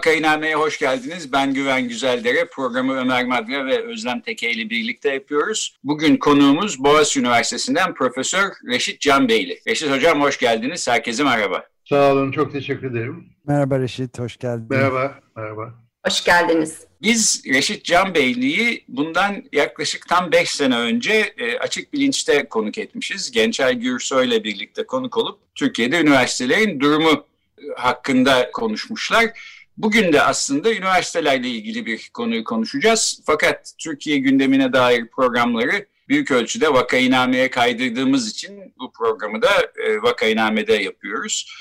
Vakainame'ye hoş geldiniz. Ben Güven Güzeldere. Programı Ömer Madra ve Özlem Teke ile birlikte yapıyoruz. Bugün konuğumuz Boğaziçi Üniversitesi'nden Profesör Reşit Canbeyli. Reşit Hocam hoş geldiniz. Herkese merhaba. Sağ olun, çok teşekkür ederim. Merhaba Reşit, hoş geldin. Merhaba, merhaba. Hoş geldiniz. Biz Reşit Canbeyli'yi bundan yaklaşık tam 5 sene önce e, Açık Bilinç'te konuk etmişiz. Gençer Gürsoy ile birlikte konuk olup Türkiye'de üniversitelerin durumu e, hakkında konuşmuşlar. Bugün de aslında üniversitelerle ilgili bir konuyu konuşacağız. Fakat Türkiye gündemine dair programları büyük ölçüde vakainameye kaydırdığımız için bu programı da e, vakainamede yapıyoruz.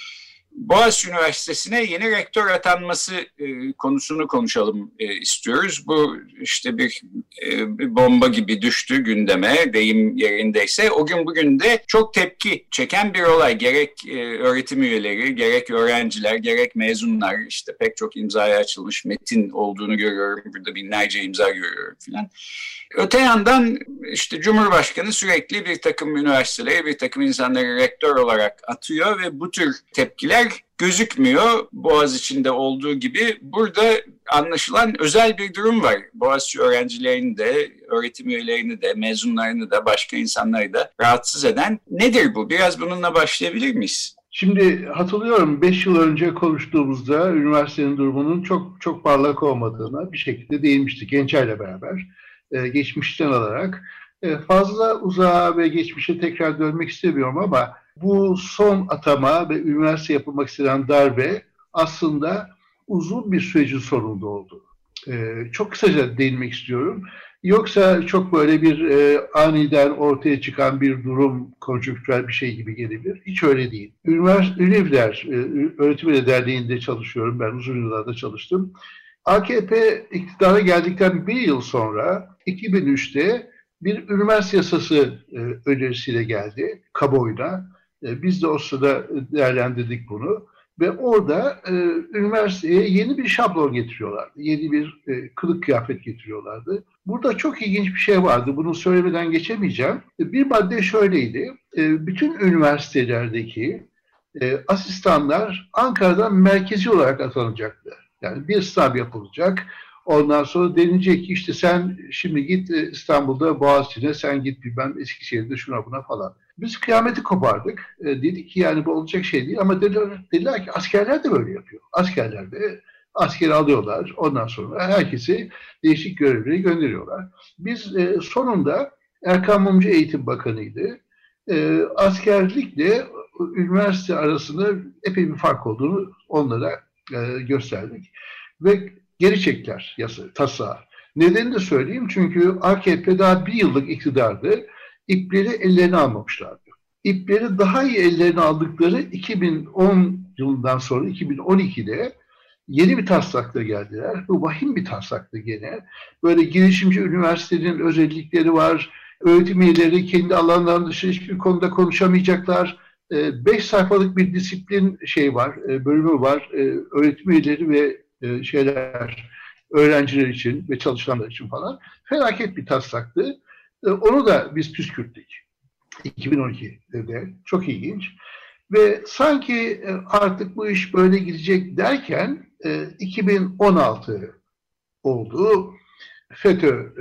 Boğaziçi Üniversitesi'ne yeni rektör atanması e, konusunu konuşalım e, istiyoruz. Bu işte bir, e, bir bomba gibi düştü gündeme deyim yerindeyse. O gün bugün de çok tepki çeken bir olay. Gerek e, öğretim üyeleri, gerek öğrenciler, gerek mezunlar işte pek çok imzaya açılmış metin olduğunu görüyorum. Burada binlerce imza görüyorum filan. Öte yandan işte Cumhurbaşkanı sürekli bir takım üniversitelere, bir takım insanları rektör olarak atıyor ve bu tür tepkiler gözükmüyor Boğaz içinde olduğu gibi. Burada anlaşılan özel bir durum var. Boğaziçi öğrencilerini de, öğretim üyelerini de, mezunlarını da, başka insanları da rahatsız eden. Nedir bu? Biraz bununla başlayabilir miyiz? Şimdi hatırlıyorum 5 yıl önce konuştuğumuzda üniversitenin durumunun çok çok parlak olmadığına bir şekilde değinmiştik Gençer'le beraber. Ee, geçmişten alarak. Ee, fazla uzağa ve geçmişe tekrar dönmek istemiyorum ama bu son atama ve üniversite yapılmak istenen darbe aslında uzun bir sürecin sonunda oldu. Ee, çok kısaca değinmek istiyorum. Yoksa çok böyle bir e, aniden ortaya çıkan bir durum, konjonktürel bir şey gibi gelebilir. Hiç öyle değil. Üniversite, Ünivler, e, Öğretim Derneği'nde çalışıyorum. Ben uzun yıllarda çalıştım. AKP iktidara geldikten bir yıl sonra 2003'te bir üniversite yasası e, önerisiyle geldi kamuoyuna. E, biz de o sırada değerlendirdik bunu. Ve orada e, üniversiteye yeni bir şablon getiriyorlardı. Yeni bir e, kılık kıyafet getiriyorlardı. Burada çok ilginç bir şey vardı. Bunu söylemeden geçemeyeceğim. E, bir madde şöyleydi. E, bütün üniversitelerdeki e, asistanlar Ankara'dan merkezi olarak atanacaktı. Yani bir sınav yapılacak. Ondan sonra denilecek ki işte sen şimdi git e, İstanbul'da Boğaziçi'ne, sen git bilmem Eskişehir'de şuna buna falan. Biz kıyameti kopardık. E, dedik ki yani bu olacak şey değil ama dediler, dediler ki askerler de böyle yapıyor. Askerler de askeri alıyorlar. Ondan sonra herkesi değişik görevlere gönderiyorlar. Biz e, sonunda Erkan Mumcu Eğitim Bakanı'ydı. E, askerlikle üniversite arasında epey bir fark olduğunu onlara e, gösterdik. Ve geri çektiler yasa, tasağı. Nedenini de söyleyeyim çünkü AKP daha bir yıllık iktidardı. İpleri ellerine almamışlardı. İpleri daha iyi ellerine aldıkları 2010 yılından sonra 2012'de yeni bir taslakla geldiler. Bu vahim bir taslaktı gene. Böyle girişimci üniversitenin özellikleri var. Öğretim üyeleri kendi alanlarının dışında hiçbir konuda konuşamayacaklar. Ee, beş sayfalık bir disiplin şey var, e, bölümü var. Ee, öğretim üyeleri ve e, şeyler öğrenciler için ve çalışanlar için falan felaket bir taslaktı. E, onu da biz püskürttük 2012'de. Çok ilginç. Ve sanki artık bu iş böyle gidecek derken 2016 oldu. FETÖ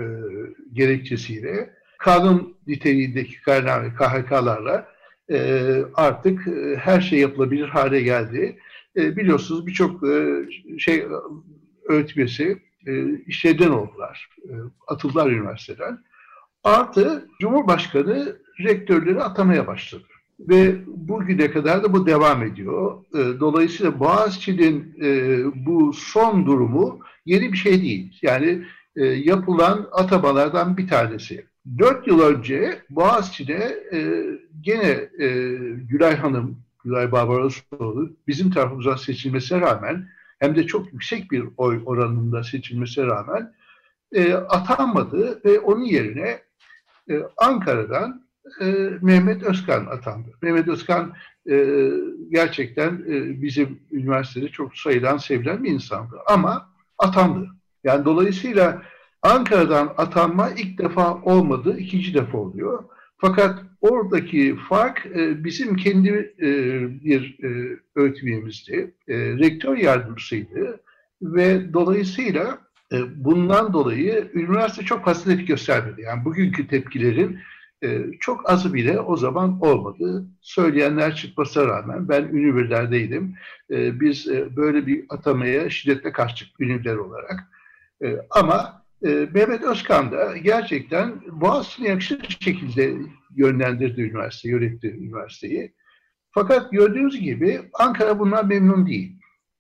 gerekçesiyle kanun niteliğindeki kaynağı KHK'larla e, artık e, her şey yapılabilir hale geldi. E, biliyorsunuz birçok e, şey öğretmesi e, işlevden oldular. E, atıldılar üniversiteden. Artı Cumhurbaşkanı rektörleri atamaya başladı. Ve bugüne kadar da bu devam ediyor. E, dolayısıyla Boğaziçi'nin e, bu son durumu yeni bir şey değil. Yani e, yapılan atamalardan bir tanesi. Dört yıl önce Boğaziçi'de e, gene e, Gülay Hanım, Gülay Barbarosoğlu bizim tarafımıza seçilmesine rağmen hem de çok yüksek bir oy oranında seçilmesine rağmen e, atanmadı ve onun yerine e, Ankara'dan e, Mehmet Özkan atandı. Mehmet Özkan e, gerçekten e, bizim üniversitede çok sayılan, sevilen bir insandı. Ama atandı. Yani dolayısıyla Ankara'dan atanma ilk defa olmadı, ikinci defa oluyor. Fakat oradaki fark e, bizim kendi e, bir e, öğretim üyemizdi. E, rektör yardımcısıydı ve dolayısıyla e, bundan dolayı üniversite çok tepki göstermedi. Yani bugünkü tepkilerin e, çok azı bile o zaman olmadı. Söyleyenler çıkmasına rağmen ben üniversitedeydim. E, biz e, böyle bir atamaya şiddetle karşı çıktık üniversiteler olarak. E, ama e, Mehmet Özkan da gerçekten Boğaziçi'ne yakışır şekilde yönlendirdi üniversiteyi, yönetti üniversiteyi. Fakat gördüğünüz gibi Ankara bundan memnun değil.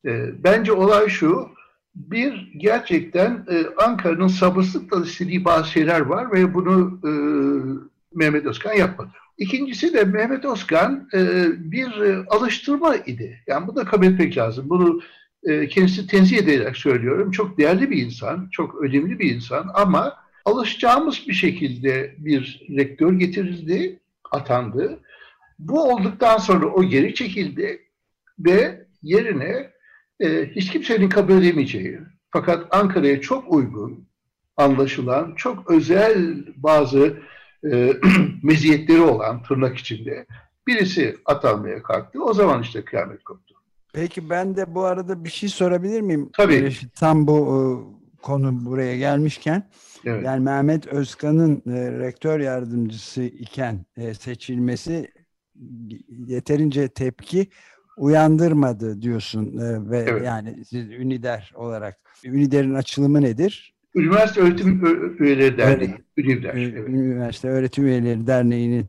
E, bence olay şu, bir gerçekten e, Ankara'nın sabırsızlıkla istediği bazı şeyler var ve bunu e, Mehmet Özkan yapmadı. İkincisi de Mehmet Özkan e, bir e, alıştırma idi. Yani bunu da kabul etmek lazım. Bunu e, kendisi tenzih ederek söylüyorum. Çok değerli bir insan, çok önemli bir insan ama alışacağımız bir şekilde bir rektör getirildi, atandı. Bu olduktan sonra o geri çekildi ve yerine e, hiç kimsenin kabul edemeyeceği fakat Ankara'ya çok uygun anlaşılan çok özel bazı e, meziyetleri olan tırnak içinde birisi atanmaya kalktı. O zaman işte kıyamet koptu. Peki ben de bu arada bir şey sorabilir miyim? Tabii. Tam bu e, konu buraya gelmişken. Evet. Yani Mehmet Özkan'ın e, rektör yardımcısı iken e, seçilmesi yeterince tepki uyandırmadı diyorsun ve Evet. yani siz Ünider olarak Ünider'in açılımı nedir? Üniversite Öğretim Üyeleri Derneği, Üniver. Ü- Evet. Üniversite Öğretim Üyeleri Derneği'nin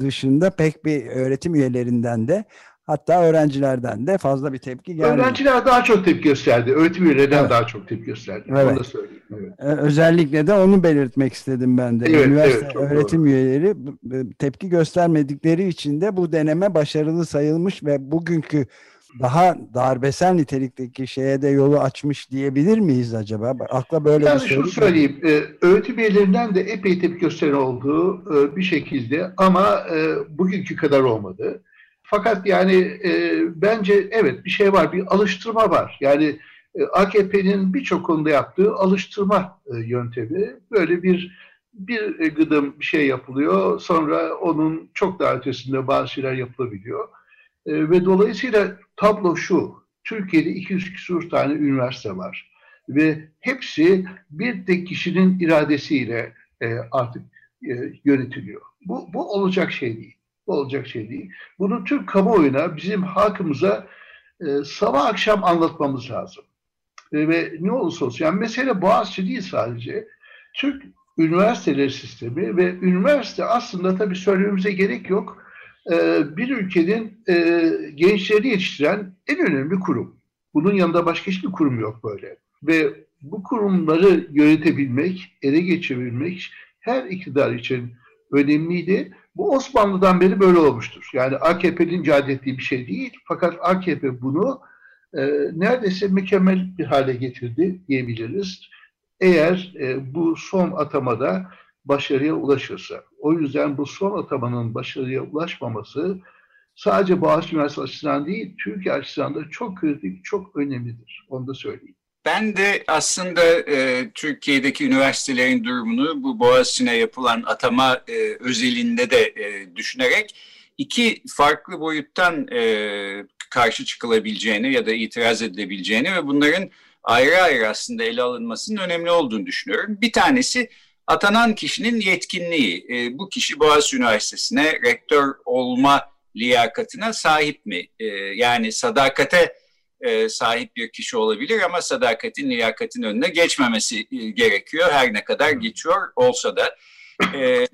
dışında pek bir öğretim üyelerinden de hatta öğrencilerden de fazla bir tepki gelmedi. Öğrenciler daha çok tepki gösterdi. Öğretim üyelerinden Evet. daha çok tepki gösterdi. Evet. Onu da söyleyeyim. Evet. Ee, Özellikle de onu belirtmek istedim ben de. Evet, Üniversite evet, öğretim üyeleri bu- bu tepki göstermedikleri için de bu deneme başarılı sayılmış ve bugünkü daha darbesel nitelikteki şeye de yolu açmış diyebilir miyiz acaba? Akla böyle Yani bir şunu soru geliyor. söyleyeyim, e, öğretim üyelerinden de epey tepki gösteren oldu e, bir şekilde ama e, bugünkü kadar olmadı. Fakat yani e, bence evet bir şey var, bir alıştırma var. Yani e, AKP'nin birçok konuda yaptığı alıştırma e, yöntemi. Böyle bir bir gıdım bir şey yapılıyor, sonra onun çok daha ötesinde bazı şeyler yapılabiliyor. E, ve dolayısıyla tablo şu, Türkiye'de 200 küsur tane üniversite var ve hepsi bir tek kişinin iradesiyle e, artık e, yönetiliyor. Bu, bu olacak şey değil. Bu olacak şey değil. Bunu Türk kamuoyuna, bizim halkımıza e, sabah akşam anlatmamız lazım. E, ve ne olursa olsun, yani mesele Boğaziçi değil sadece. Türk üniversiteleri sistemi ve üniversite aslında tabii söylememize gerek yok. E, bir ülkenin e, gençleri yetiştiren en önemli kurum. Bunun yanında başka hiçbir kurum yok böyle ve bu kurumları yönetebilmek, ele geçirebilmek her iktidar için önemliydi. Bu Osmanlı'dan beri böyle olmuştur. Yani AKP'nin icat ettiği bir şey değil. Fakat AKP bunu e, neredeyse mükemmel bir hale getirdi diyebiliriz. Eğer e, bu son atamada başarıya ulaşırsa. O yüzden bu son atamanın başarıya ulaşmaması sadece Boğaziçi Üniversitesi açısından değil, Türkiye açısından da çok kritik, çok önemlidir. Onu da söyleyeyim. Ben de aslında e, Türkiye'deki üniversitelerin durumunu bu Boğaziçi'ne yapılan atama e, özelinde de e, düşünerek iki farklı boyuttan e, karşı çıkılabileceğini ya da itiraz edilebileceğini ve bunların ayrı ayrı aslında ele alınmasının önemli olduğunu düşünüyorum. Bir tanesi atanan kişinin yetkinliği. E, bu kişi Boğaziçi Üniversitesi'ne rektör olma liyakatına sahip mi? E, yani sadakate e, sahip bir kişi olabilir ama sadakatin, liyakatin önüne geçmemesi e, gerekiyor. Her ne kadar geçiyor olsa da. E,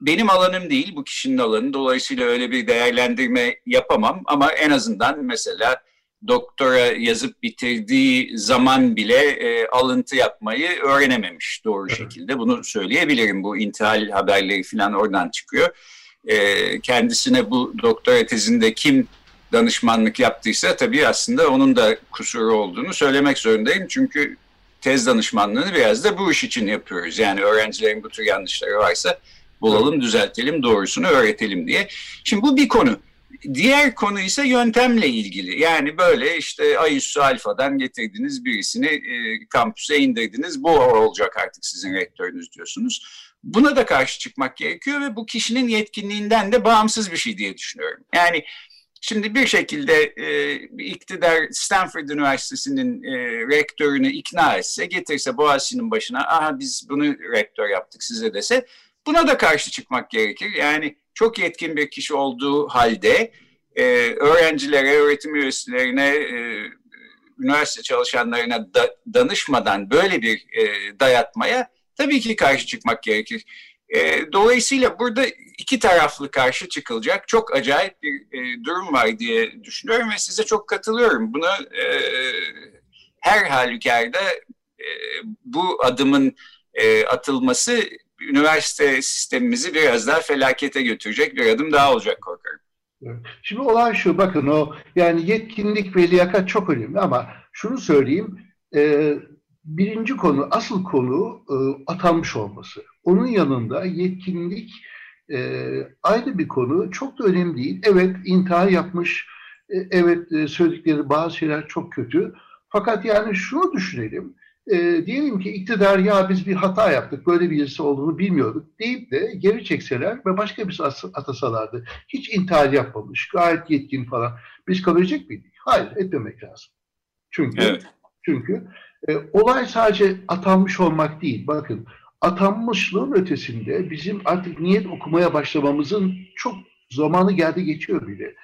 benim alanım değil, bu kişinin alanı. Dolayısıyla öyle bir değerlendirme yapamam ama en azından mesela doktora yazıp bitirdiği zaman bile e, alıntı yapmayı öğrenememiş doğru şekilde. Bunu söyleyebilirim. Bu intihal haberleri falan oradan çıkıyor. E, kendisine bu doktora tezinde kim danışmanlık yaptıysa tabii aslında onun da kusuru olduğunu söylemek zorundayım. Çünkü tez danışmanlığını biraz da bu iş için yapıyoruz. Yani öğrencilerin bu tür yanlışları varsa bulalım, düzeltelim, doğrusunu öğretelim diye. Şimdi bu bir konu. Diğer konu ise yöntemle ilgili. Yani böyle işte Ayüssü Alfa'dan getirdiğiniz birisini e, kampüse indirdiniz. Bu olacak artık sizin rektörünüz diyorsunuz. Buna da karşı çıkmak gerekiyor ve bu kişinin yetkinliğinden de bağımsız bir şey diye düşünüyorum. Yani Şimdi bir şekilde e, iktidar Stanford Üniversitesi'nin e, rektörünü ikna etse, getirse Boğaziçi'nin başına, aha biz bunu rektör yaptık size dese, buna da karşı çıkmak gerekir. Yani çok yetkin bir kişi olduğu halde e, öğrencilere, öğretim üyesilerine, e, üniversite çalışanlarına da, danışmadan böyle bir e, dayatmaya tabii ki karşı çıkmak gerekir. E, dolayısıyla burada iki taraflı karşı çıkılacak çok acayip bir e, durum var diye düşünüyorum ve size çok katılıyorum. Buna e, her halükarda e, bu adımın e, atılması üniversite sistemimizi biraz daha felakete götürecek bir adım daha olacak korkarım. Şimdi olan şu bakın o yani yetkinlik ve liyakat çok önemli ama şunu söyleyeyim e, birinci konu asıl konu e, atanmış olması. Onun yanında yetkinlik e, ayrı bir konu çok da önemli değil. Evet intihar yapmış e, evet e, söyledikleri bazı şeyler çok kötü fakat yani şunu düşünelim e, diyelim ki iktidar ya biz bir hata yaptık, böyle birisi olduğunu bilmiyorduk deyip de geri çekseler ve başka bir atasalardı. Hiç intihar yapmamış, gayet yetkin falan. Biz kabul edecek miydik? Hayır, etmemek lazım. Çünkü evet. çünkü e, olay sadece atanmış olmak değil. Bakın, atanmışlığın ötesinde bizim artık niyet okumaya başlamamızın çok zamanı geldi geçiyor bile.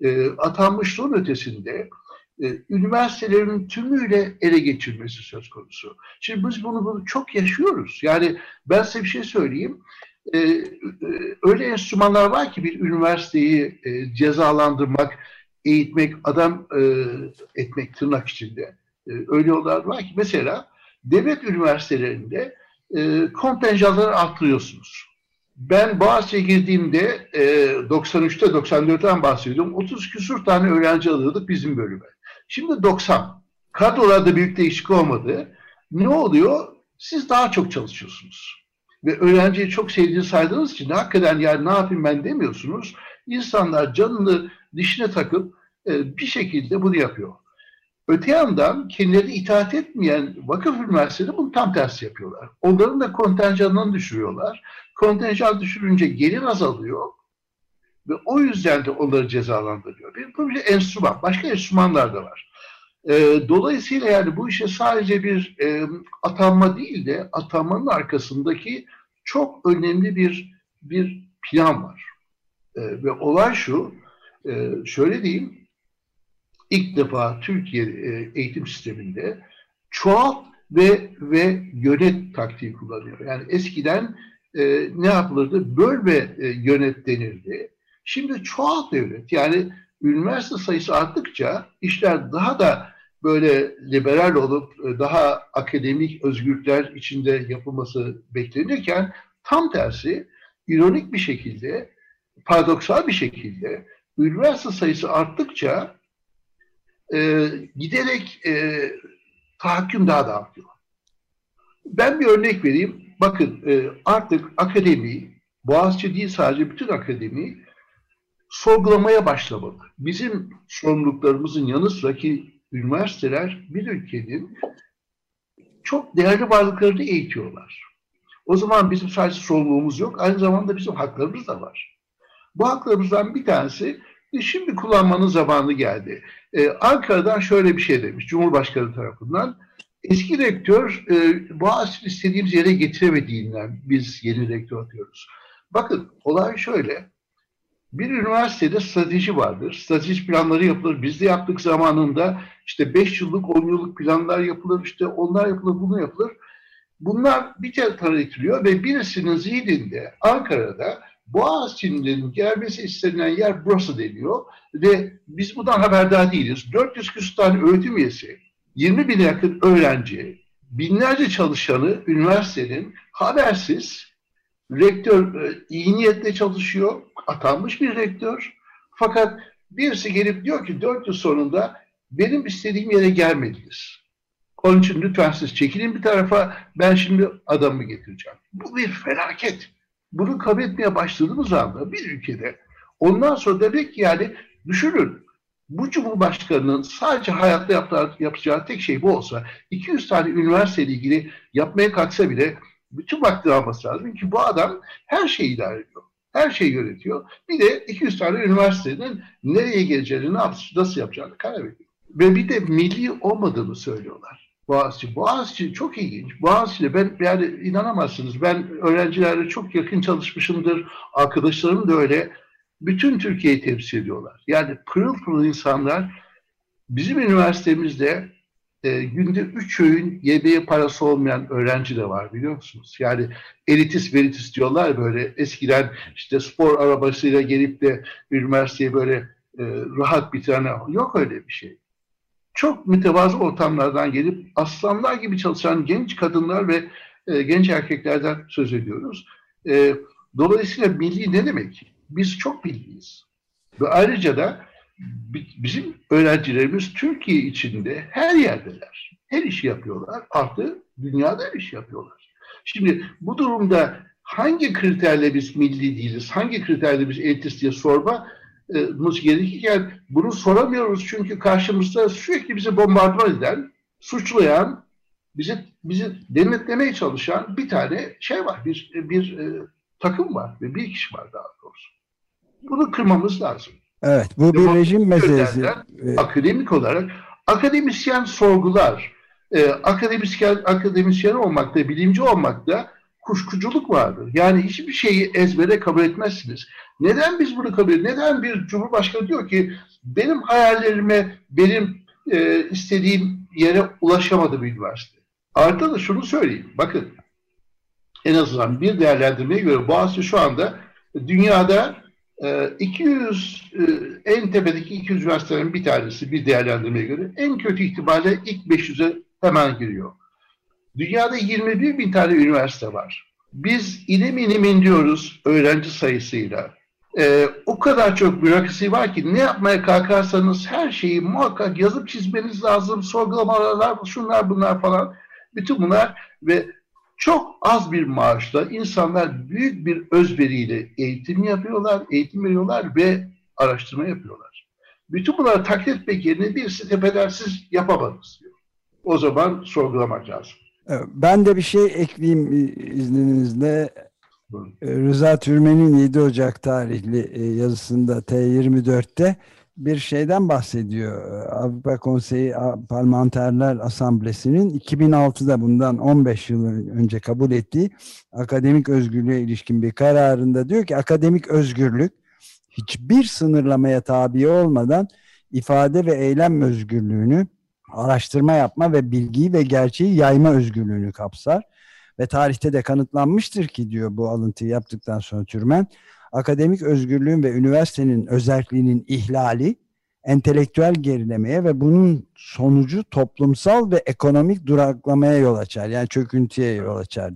E, atanmışlığın ötesinde e, üniversitelerin tümüyle ele geçirmesi söz konusu. Şimdi biz bunu, bunu çok yaşıyoruz. Yani ben size bir şey söyleyeyim. E, e, öyle enstrümanlar var ki bir üniversiteyi e, cezalandırmak, eğitmek, adam e, etmek tırnak içinde. E, öyle yollar var ki mesela devlet üniversitelerinde e, kontenjanları arttırıyorsunuz. Ben Boğaziçi'ye girdiğimde e, 93'te 94'ten bahsediyorum. 30 küsur tane öğrenci alıyorduk bizim bölüme. Şimdi 90. Kadrolarda büyük değişiklik olmadı. Ne oluyor? Siz daha çok çalışıyorsunuz. Ve öğrenciyi çok sevdiğini saydığınız için hakikaten yani ne yapayım ben demiyorsunuz. İnsanlar canını dişine takıp e, bir şekilde bunu yapıyor. Öte yandan kendileri itaat etmeyen vakıf üniversiteleri bunu tam tersi yapıyorlar. Onların da kontenjanını düşürüyorlar. Kontenjan düşürünce gelir azalıyor ve o yüzden de onları cezalandırıyor. Bir, bu bir enstrüman. Başka enstrümanlar da var. E, dolayısıyla yani bu işe sadece bir e, atanma değil de atanmanın arkasındaki çok önemli bir bir plan var. E, ve olay şu, e, şöyle diyeyim, ilk defa Türkiye e, eğitim sisteminde çoğalt ve ve yönet taktiği kullanıyor. Yani eskiden e, ne yapılırdı? Böl ve e, yönet denirdi. Şimdi çoğalt devlet. Yani üniversite sayısı arttıkça işler daha da böyle liberal olup e, daha akademik özgürlükler içinde yapılması beklenirken tam tersi ironik bir şekilde paradoksal bir şekilde üniversite sayısı arttıkça e, giderek e, tahakküm daha da artıyor. Ben bir örnek vereyim. Bakın e, artık akademi, Boğaziçi değil sadece bütün akademi sorgulamaya başlamalı. Bizim sorumluluklarımızın yanı sıra ki üniversiteler bir ülkenin çok değerli varlıklarını eğitiyorlar. O zaman bizim sadece sorumluluğumuz yok, aynı zamanda bizim haklarımız da var. Bu haklarımızdan bir tanesi e, şimdi kullanmanın zamanı geldi. Ee, Ankara'dan şöyle bir şey demiş Cumhurbaşkanı tarafından. Eski rektör e, Boğaziçi istediğimiz yere getiremediğinden biz yeni rektör atıyoruz. Bakın olay şöyle. Bir üniversitede strateji vardır. Strateji planları yapılır. Biz de yaptık zamanında. İşte 5 yıllık, 10 yıllık planlar yapılır. İşte onlar yapılır, bunu yapılır. Bunlar bir kere tanıtılıyor ve birisinin zihninde Ankara'da Boğaziçi'nin gelmesi istenilen yer burası deniyor ve biz bundan haberdar değiliz. 400 küsur tane öğretim üyesi, 20 bin yakın öğrenci, binlerce çalışanı üniversitenin habersiz rektör e, iyi niyetle çalışıyor, atanmış bir rektör. Fakat birisi gelip diyor ki 4 yıl sonunda benim istediğim yere gelmediniz. Onun için lütfen siz çekilin bir tarafa, ben şimdi adamı getireceğim. Bu bir felaket. Bunu kabul etmeye başladığımız anda bir ülkede ondan sonra demek ki yani düşünün bu Cumhurbaşkanı'nın sadece hayatta yaptığı, yapacağı tek şey bu olsa 200 tane üniversiteyle ilgili yapmaya kalksa bile bütün vakti alması lazım ki bu adam her şeyi idare ediyor. Her şeyi yönetiyor. Bir de 200 tane üniversitenin nereye geleceğini, nasıl yapacağını karar veriyor. Ve bir de milli olmadığını söylüyorlar. Boğaziçi. Boğaziçi çok ilginç. Boğaziçi'de ben yani inanamazsınız. Ben öğrencilerle çok yakın çalışmışımdır. Arkadaşlarım da öyle. Bütün Türkiye'yi temsil ediyorlar. Yani pırıl pırıl insanlar bizim üniversitemizde e, günde üç öğün yemeğe parası olmayan öğrenci de var biliyor musunuz? Yani elitis veritis diyorlar böyle eskiden işte spor arabasıyla gelip de üniversiteye böyle e, rahat bitiren yok öyle bir şey. Çok mütevazı ortamlardan gelip aslanlar gibi çalışan genç kadınlar ve e, genç erkeklerden söz ediyoruz. E, dolayısıyla milli ne demek? Biz çok bilgiyiz. Ve ayrıca da bizim öğrencilerimiz Türkiye içinde her yerdeler. Her işi yapıyorlar. Artı dünyada her iş yapıyorlar. Şimdi bu durumda hangi kriterle biz milli değiliz, hangi kriterle biz elitist diye sormamız gerekirken bunu soramıyoruz çünkü karşımızda sürekli bizi bombardıman eden, suçlayan, bizi bizi denetlemeye çalışan bir tane şey var, bir bir e, takım var ve bir kişi var daha doğrusu. Bunu kırmamız lazım. Evet, bu bir rejim meselesi. Akademik olarak akademisyen sorgular, e, akademisyen akademisyen olmakta, bilimci olmakta kuşkuculuk vardır. Yani hiçbir şeyi ezbere kabul etmezsiniz. Neden biz bunu kabul ediyoruz? Neden bir cumhurbaşkanı diyor ki benim hayallerime, benim e, istediğim yere ulaşamadı bir üniversite. Artı da şunu söyleyeyim. Bakın en azından bir değerlendirmeye göre Boğaziçi şu anda dünyada 200 ee, e, en tepedeki 200 üniversitelerin bir tanesi bir değerlendirmeye göre en kötü ihtimalle ilk 500'e hemen giriyor. Dünyada 21 bin tane üniversite var. Biz ilim ilim indiyoruz öğrenci sayısıyla. Ee, o kadar çok bürokrasi var ki ne yapmaya kalkarsanız her şeyi muhakkak yazıp çizmeniz lazım. Sorgulamalar, şunlar bunlar falan. Bütün bunlar ve çok az bir maaşla insanlar büyük bir özveriyle eğitim yapıyorlar, eğitim veriyorlar ve araştırma yapıyorlar. Bütün bunları taklit etmek yerine birisi tepeden yapamadınız diyor. O zaman sorgulamak lazım. Ben de bir şey ekleyeyim izninizle. Rıza Türmen'in 7 Ocak tarihli e, yazısında T24'te bir şeyden bahsediyor. Avrupa Konseyi Parlamenterler Asamblesi'nin 2006'da bundan 15 yıl önce kabul ettiği akademik özgürlüğe ilişkin bir kararında diyor ki akademik özgürlük hiçbir sınırlamaya tabi olmadan ifade ve eylem özgürlüğünü, araştırma yapma ve bilgiyi ve gerçeği yayma özgürlüğünü kapsar. Ve tarihte de kanıtlanmıştır ki diyor bu alıntıyı yaptıktan sonra Türmen, akademik özgürlüğün ve üniversitenin özelliğinin ihlali entelektüel gerilemeye ve bunun sonucu toplumsal ve ekonomik duraklamaya yol açar. Yani çöküntüye yol açar.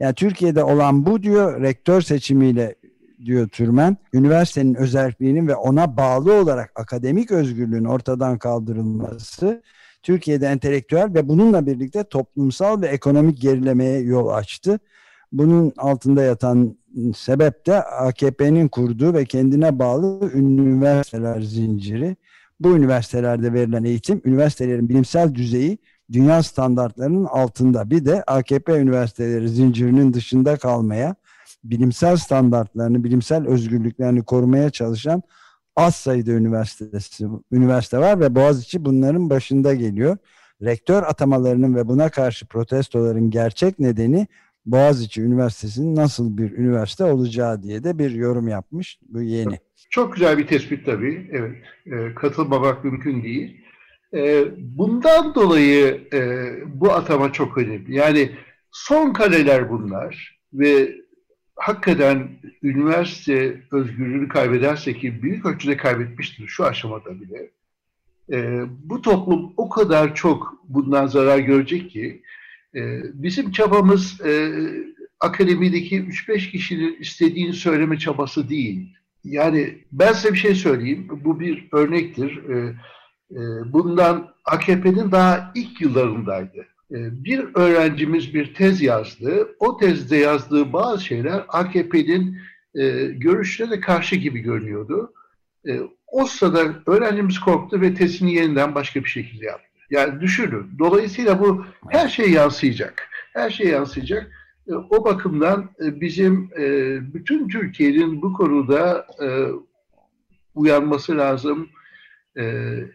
Yani Türkiye'de olan bu diyor rektör seçimiyle diyor Türmen, üniversitenin özelliğinin ve ona bağlı olarak akademik özgürlüğün ortadan kaldırılması Türkiye'de entelektüel ve bununla birlikte toplumsal ve ekonomik gerilemeye yol açtı. Bunun altında yatan sebep de AKP'nin kurduğu ve kendine bağlı üniversiteler zinciri. Bu üniversitelerde verilen eğitim, üniversitelerin bilimsel düzeyi dünya standartlarının altında. Bir de AKP üniversiteleri zincirinin dışında kalmaya, bilimsel standartlarını, bilimsel özgürlüklerini korumaya çalışan az sayıda üniversitesi, üniversite var ve Boğaziçi bunların başında geliyor. Rektör atamalarının ve buna karşı protestoların gerçek nedeni Boğaziçi Üniversitesi'nin nasıl bir üniversite olacağı diye de bir yorum yapmış. Bu yeni. Çok güzel bir tespit tabii. Evet. E, katılmamak mümkün değil. E, bundan dolayı e, bu atama çok önemli. Yani son kaleler bunlar ve hakikaten üniversite özgürlüğünü kaybederse ki büyük ölçüde kaybetmiştir şu aşamada bile. E, bu toplum o kadar çok bundan zarar görecek ki e, bizim çabamız e, akademideki 3-5 kişinin istediğini söyleme çabası değil. Yani ben size bir şey söyleyeyim. Bu bir örnektir. E, e, bundan AKP'nin daha ilk yıllarındaydı. E, bir öğrencimiz bir tez yazdı. O tezde yazdığı bazı şeyler AKP'nin e, görüşlerine karşı gibi görünüyordu. E, o sırada öğrencimiz korktu ve tezini yeniden başka bir şekilde yaptı. Yani düşünün. Dolayısıyla bu her şey yansıyacak. Her şey yansıyacak. E, o bakımdan e, bizim e, bütün Türkiye'nin bu konuda uyanması lazım.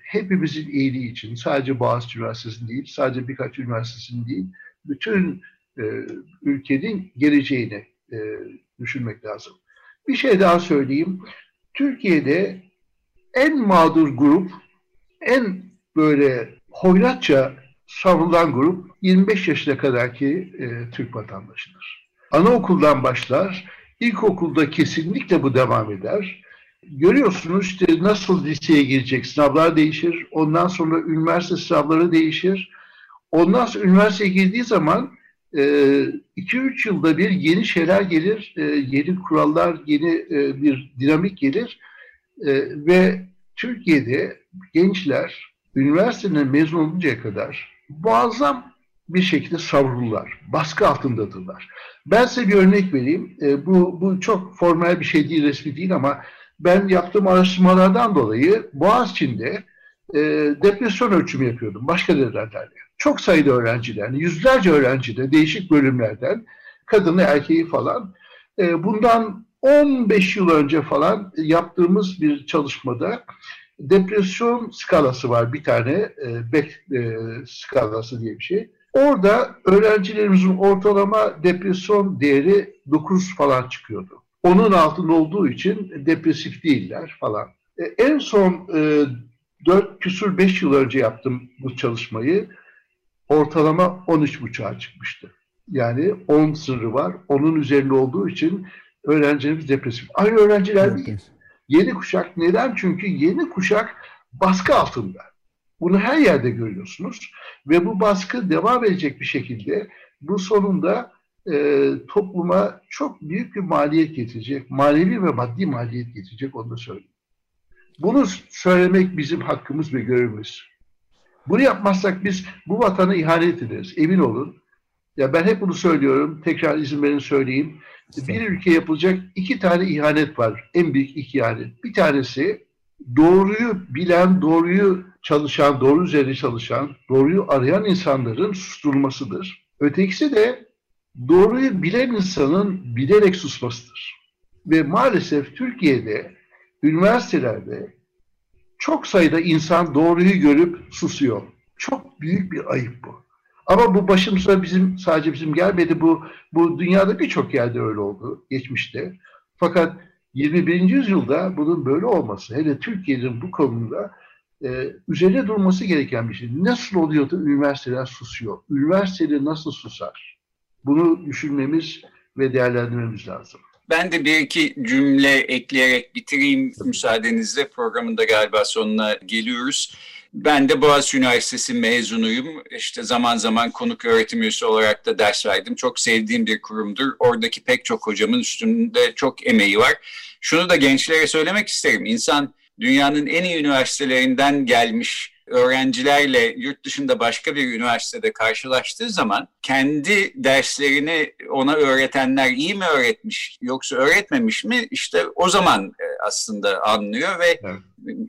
Hepimizin iyiliği için sadece Boğaziçi Üniversitesi'nin değil, sadece birkaç üniversitesinin değil, bütün ülkenin geleceğini düşünmek lazım. Bir şey daha söyleyeyim. Türkiye'de en mağdur grup, en böyle hoyratça savrulan grup 25 yaşına kadarki e, Türk vatandaşıdır. Anaokuldan başlar, ilkokulda kesinlikle bu devam eder. Görüyorsunuz işte nasıl liseye girecek sınavlar değişir, ondan sonra üniversite sınavları değişir. Ondan sonra üniversiteye girdiği zaman 2-3 e, yılda bir yeni şeyler gelir, e, yeni kurallar, yeni e, bir dinamik gelir ve Türkiye'de gençler üniversiteden mezun oluncaya kadar muazzam bir şekilde savrulurlar. Baskı altındadırlar. Ben size bir örnek vereyim. Bu, bu çok formal bir şey değil, resmi değil ama ben yaptığım araştırmalardan dolayı Boğaziçi'nde e, depresyon ölçümü yapıyordum başka nedenlerle. Çok sayıda öğrenciler, yüzlerce öğrenci de değişik bölümlerden, kadını, erkeği falan. E, bundan 15 yıl önce falan yaptığımız bir çalışmada depresyon skalası var bir tane, e, Beck e, skalası diye bir şey. Orada öğrencilerimizin ortalama depresyon değeri 9 falan çıkıyordu. Onun altında olduğu için depresif değiller falan. E, en son e, 4 küsur 5 yıl önce yaptım bu çalışmayı. Ortalama 13,5'a çıkmıştı. Yani 10 sırrı var. Onun üzerinde olduğu için öğrencilerimiz depresif. Aynı öğrenciler değil. Yeni kuşak neden? Çünkü yeni kuşak baskı altında. Bunu her yerde görüyorsunuz ve bu baskı devam edecek bir şekilde bu sonunda e, topluma çok büyük bir maliyet getirecek, manevi ve maddi maliyet getirecek onu da söyleyeyim. Bunu söylemek bizim hakkımız ve görevimiz. Bunu yapmazsak biz bu vatana ihanet ederiz. Emin olun. Ya ben hep bunu söylüyorum. Tekrar izin verin söyleyeyim bir ülke yapılacak iki tane ihanet var. En büyük iki ihanet. Bir tanesi doğruyu bilen, doğruyu çalışan, doğru üzerine çalışan, doğruyu arayan insanların susturulmasıdır. Ötekisi de doğruyu bilen insanın bilerek susmasıdır. Ve maalesef Türkiye'de, üniversitelerde çok sayıda insan doğruyu görüp susuyor. Çok büyük bir ayıp bu. Ama bu başımıza bizim sadece bizim gelmedi. Bu bu dünyada birçok yerde öyle oldu geçmişte. Fakat 21. yüzyılda bunun böyle olması, hele Türkiye'nin bu konuda e, üzerine durması gereken bir şey. Nasıl oluyor da üniversiteler susuyor? Üniversiteleri nasıl susar? Bunu düşünmemiz ve değerlendirmemiz lazım. Ben de bir iki cümle ekleyerek bitireyim müsaadenizle. Programın da galiba sonuna geliyoruz. Ben de Boğaziçi Üniversitesi mezunuyum. İşte zaman zaman konuk öğretim üyesi olarak da ders verdim. Çok sevdiğim bir kurumdur. Oradaki pek çok hocamın üstünde çok emeği var. Şunu da gençlere söylemek isterim. İnsan dünyanın en iyi üniversitelerinden gelmiş öğrencilerle yurt dışında başka bir üniversitede karşılaştığı zaman kendi derslerini ona öğretenler iyi mi öğretmiş yoksa öğretmemiş mi işte o zaman e, aslında anlıyor ve evet.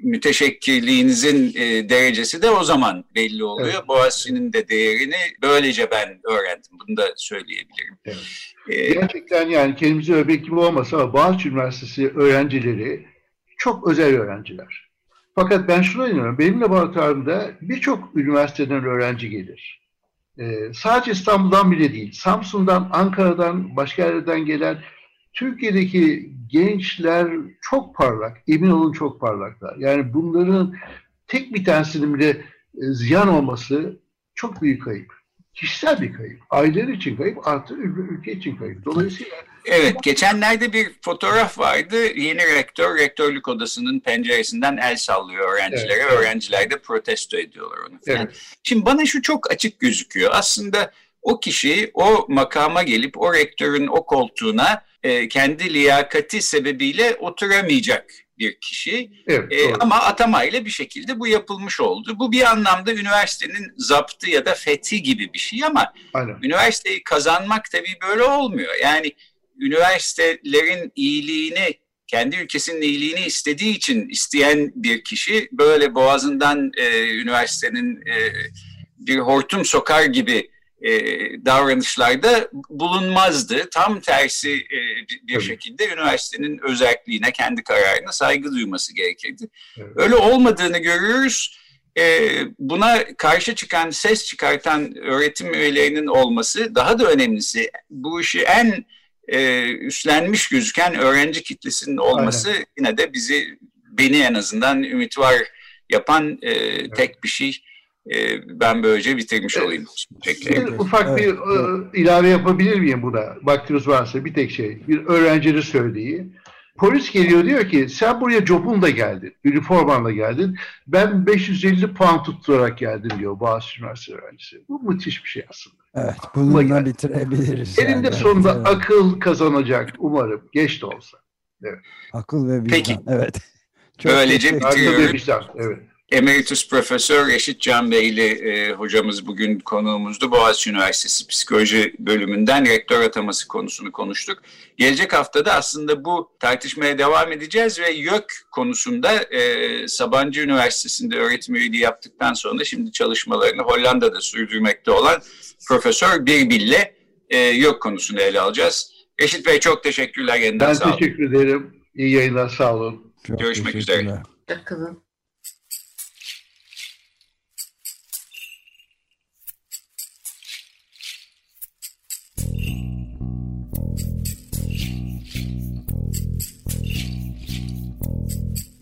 müteşekkirliğinizin e, derecesi de o zaman belli oluyor. Evet. Boğaziçi'nin de değerini böylece ben öğrendim. Bunu da söyleyebilirim. Evet. Ee, Gerçekten yani kendimizi övmek gibi olmasa ama Boğaziçi Üniversitesi öğrencileri çok özel öğrenciler. Fakat ben şuna inanıyorum. Benim laboratuvarımda birçok üniversiteden öğrenci gelir. Ee, sadece İstanbul'dan bile değil. Samsun'dan, Ankara'dan, başka yerlerden gelen Türkiye'deki gençler çok parlak. Emin olun çok parlaklar. Yani bunların tek bir tanesinin bile e, ziyan olması çok büyük kayıp. Kişisel bir kayıp. Aileler için kayıp, artı ülke için kayıp. Dolayısıyla Evet, geçenlerde bir fotoğraf vardı. Yeni rektör, rektörlük odasının penceresinden el sallıyor öğrencilere. Evet. Öğrenciler de protesto ediyorlar onu falan. Evet. Şimdi bana şu çok açık gözüküyor. Aslında o kişi o makama gelip o rektörün o koltuğuna e, kendi liyakati sebebiyle oturamayacak bir kişi. Evet, e, ama atamayla bir şekilde bu yapılmış oldu. Bu bir anlamda üniversitenin zaptı ya da fethi gibi bir şey ama Aynen. üniversiteyi kazanmak tabii böyle olmuyor. Yani üniversitelerin iyiliğini kendi ülkesinin iyiliğini istediği için isteyen bir kişi böyle boğazından e, üniversitenin e, bir hortum sokar gibi e, davranışlarda bulunmazdı. Tam tersi e, bir Tabii. şekilde üniversitenin özelliğine, kendi kararına saygı duyması gerekirdi. Evet. Öyle olmadığını görüyoruz. E, buna karşı çıkan, ses çıkartan öğretim üyelerinin olması, daha da önemlisi bu işi en e, üstlenmiş gözüken öğrenci kitlesinin olması Aynen. yine de bizi, beni en azından ümit var yapan e, evet. tek bir şey. E, ben böylece bitirmiş olayım. Peki. Bir, ufak bir evet. E, ilave yapabilir miyim buna? Vaktiniz varsa bir tek şey. Bir öğrencinin söylediği. Polis geliyor diyor ki sen buraya copunla geldin, üniformanla geldin. Ben 550 puan tutturarak geldim diyor Boğaziçi Üniversitesi öğrencisi. Bu müthiş bir şey aslında. Evet, bununla bitirebiliriz. Elinde yani. sonunda evet. akıl kazanacak umarım. Geç de olsa. Evet. Akıl ve vicdan. Peki. Evet. Çok Böylece bitiriyoruz. Akıl ve vicdan, evet. Emeritus Profesör Reşit Can Beyli e, hocamız bugün konuğumuzdu. Boğaziçi Üniversitesi Psikoloji bölümünden rektör ataması konusunu konuştuk. Gelecek haftada aslında bu tartışmaya devam edeceğiz ve YÖK konusunda e, Sabancı Üniversitesi'nde öğretim üyeliği yaptıktan sonra şimdi çalışmalarını Hollanda'da sürdürmekte olan Profesör Birbil'le e, YÖK konusunu ele alacağız. Reşit Bey çok teşekkürler. Yeniden ben sağ olun. teşekkür ederim. İyi yayınlar. Sağ olun. Çok Görüşmek üzere. Hoşçakalın.